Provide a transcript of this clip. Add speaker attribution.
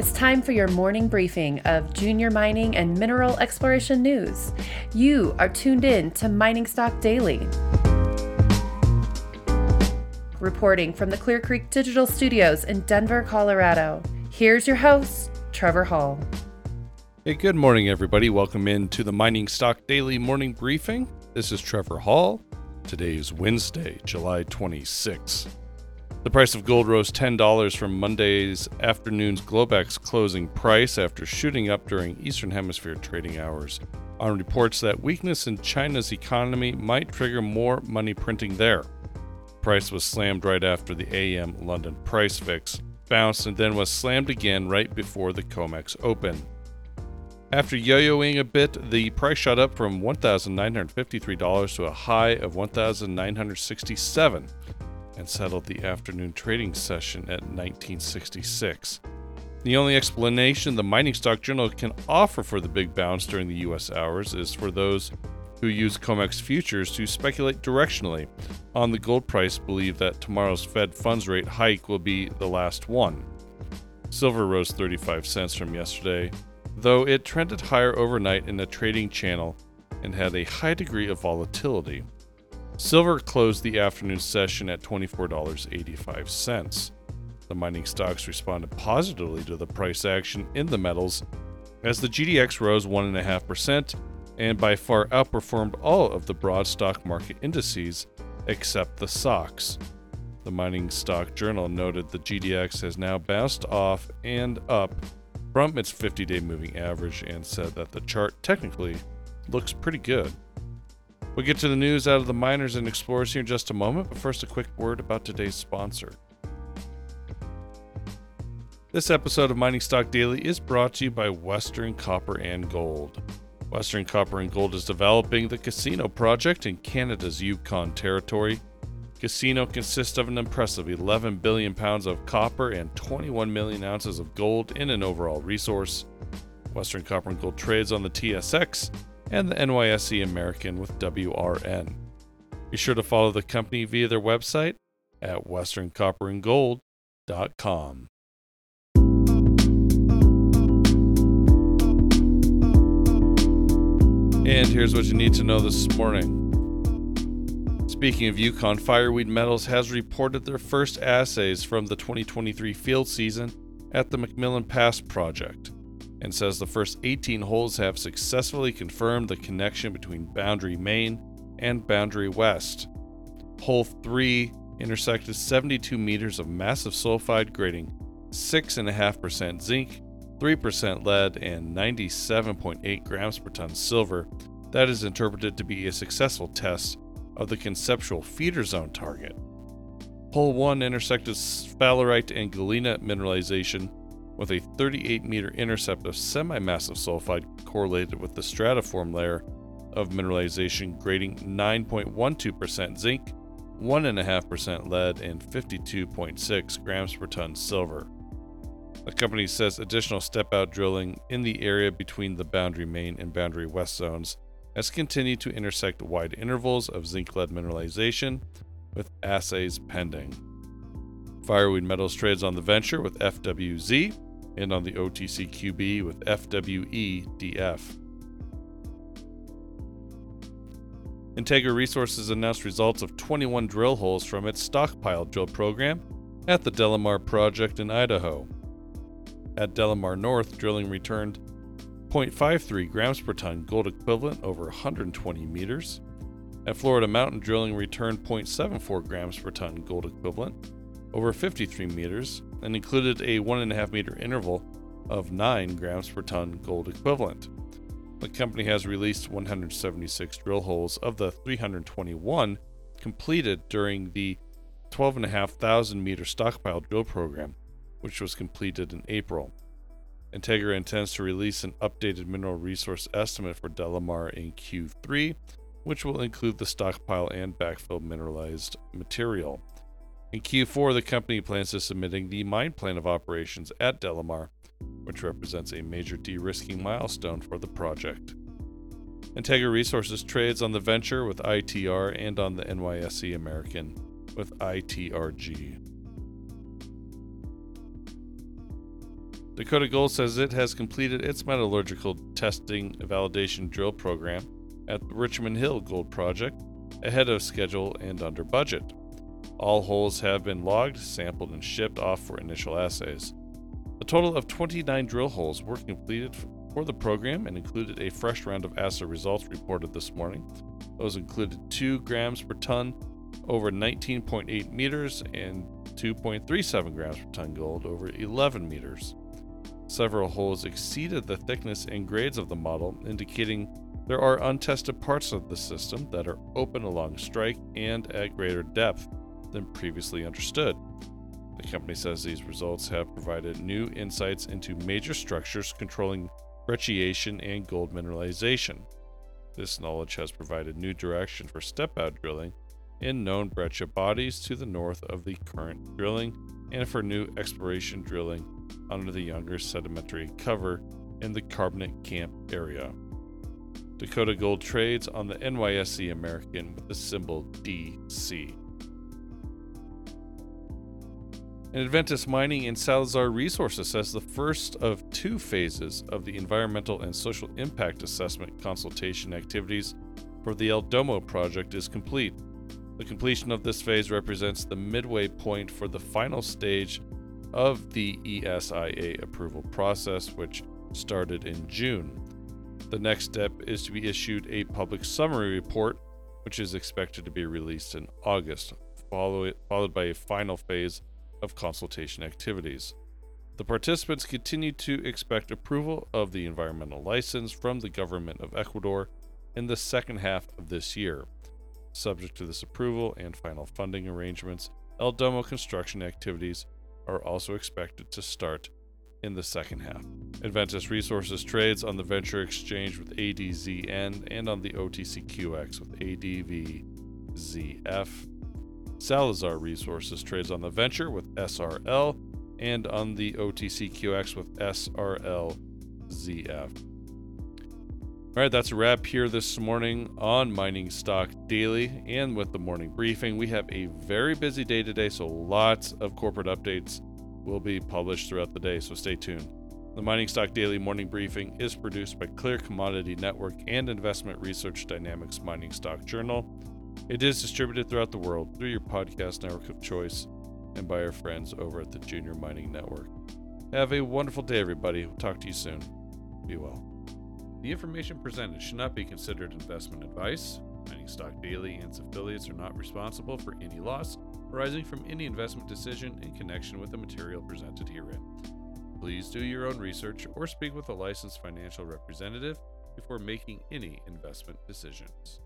Speaker 1: It's time for your morning briefing of junior mining and mineral exploration news. You are tuned in to Mining Stock Daily. Reporting from the Clear Creek Digital Studios in Denver, Colorado. Here's your host, Trevor Hall.
Speaker 2: Hey, good morning, everybody. Welcome in to the Mining Stock Daily Morning Briefing. This is Trevor Hall. Today is Wednesday, July 26. The price of gold rose $10 from Monday's afternoon's Globex closing price after shooting up during Eastern Hemisphere trading hours on reports that weakness in China's economy might trigger more money printing there. Price was slammed right after the AM London price fix bounced and then was slammed again right before the COMEX open. After yo-yoing a bit, the price shot up from $1,953 to a high of $1,967 and settled the afternoon trading session at 1966. The only explanation the Mining Stock Journal can offer for the big bounce during the US hours is for those who use COMEX futures to speculate directionally on the gold price believe that tomorrow's Fed funds rate hike will be the last one. Silver rose 35 cents from yesterday, though it trended higher overnight in the trading channel and had a high degree of volatility. Silver closed the afternoon session at $24.85. The mining stocks responded positively to the price action in the metals as the GDX rose 1.5% and by far outperformed all of the broad stock market indices except the SOX. The Mining Stock Journal noted the GDX has now bounced off and up from its 50 day moving average and said that the chart technically looks pretty good. We'll get to the news out of the miners and explorers here in just a moment, but first, a quick word about today's sponsor. This episode of Mining Stock Daily is brought to you by Western Copper and Gold. Western Copper and Gold is developing the Casino project in Canada's Yukon Territory. Casino consists of an impressive 11 billion pounds of copper and 21 million ounces of gold in an overall resource. Western Copper and Gold trades on the TSX and the NYSE American with WRN. Be sure to follow the company via their website at westerncopperandgold.com. And here's what you need to know this morning. Speaking of Yukon, Fireweed Metals has reported their first assays from the 2023 field season at the Macmillan Pass project and says the first 18 holes have successfully confirmed the connection between Boundary Main and Boundary West. Hole 3 intersected 72 meters of massive sulfide grading 6.5% zinc, 3% lead, and 97.8 grams per ton silver. That is interpreted to be a successful test of the conceptual feeder zone target. Hole 1 intersected sphalerite and galena mineralization with a 38 meter intercept of semi-massive sulfide correlated with the stratiform layer of mineralization grading 9.12% zinc, 1.5% lead, and 52.6 grams per ton silver. The company says additional step out drilling in the area between the boundary main and boundary west zones has continued to intersect wide intervals of zinc lead mineralization, with assays pending. Fireweed Metals trades on the venture with FWZ, and on the OTCQB with FWEDF. Integra Resources announced results of 21 drill holes from its stockpile drill program at the Delamar project in Idaho. At Delamar North, drilling returned 0.53 grams per ton gold equivalent over 120 meters. At Florida Mountain, drilling returned 0.74 grams per ton gold equivalent over 53 meters and included a 1.5 meter interval of 9 grams per ton gold equivalent. The company has released 176 drill holes of the 321 completed during the 12,500 meter stockpile drill program, which was completed in April. Integra intends to release an updated mineral resource estimate for Delamar in Q3, which will include the stockpile and backfill mineralized material. In Q4, the company plans to submitting the mine plan of operations at Delamar, which represents a major de-risking milestone for the project. Integra Resources trades on the venture with ITR and on the NYSE American with ITRG. Dakota Gold says it has completed its metallurgical testing validation drill program at the Richmond Hill Gold Project ahead of schedule and under budget. All holes have been logged, sampled, and shipped off for initial assays. A total of 29 drill holes were completed for the program and included a fresh round of assay results reported this morning. Those included 2 grams per ton over 19.8 meters and 2.37 grams per ton gold over 11 meters. Several holes exceeded the thickness and grades of the model, indicating there are untested parts of the system that are open along strike and at greater depth than previously understood. The company says these results have provided new insights into major structures controlling brecciation and gold mineralization. This knowledge has provided new direction for step out drilling in known breccia bodies to the north of the current drilling and for new exploration drilling under the younger sedimentary cover in the Carbonate Camp area. Dakota Gold trades on the NYSE American with the symbol DC. And Adventus Mining and Salazar Resources says the first of two phases of the environmental and social impact assessment consultation activities for the El Domo project is complete. The completion of this phase represents the midway point for the final stage of the ESIA approval process, which started in June. The next step is to be issued a public summary report, which is expected to be released in August, followed by a final phase of consultation activities. The participants continue to expect approval of the environmental license from the government of Ecuador in the second half of this year. Subject to this approval and final funding arrangements, El Domo construction activities are also expected to start in the second half. Adventus Resources trades on the Venture Exchange with ADZN and on the OTCQX with ADVZF. Salazar Resources trades on the Venture with SRL and on the OTCQX with SRLZF. All right, that's a wrap here this morning on Mining Stock Daily and with the morning briefing. We have a very busy day today, so lots of corporate updates will be published throughout the day, so stay tuned. The Mining Stock Daily morning briefing is produced by Clear Commodity Network and Investment Research Dynamics Mining Stock Journal. It is distributed throughout the world through your podcast network of choice and by our friends over at the Junior Mining Network. Have a wonderful day, everybody. We'll talk to you soon. Be well. The information presented should not be considered investment advice. Mining Stock Daily and its affiliates are not responsible for any loss arising from any investment decision in connection with the material presented herein. Please do your own research or speak with a licensed financial representative before making any investment decisions.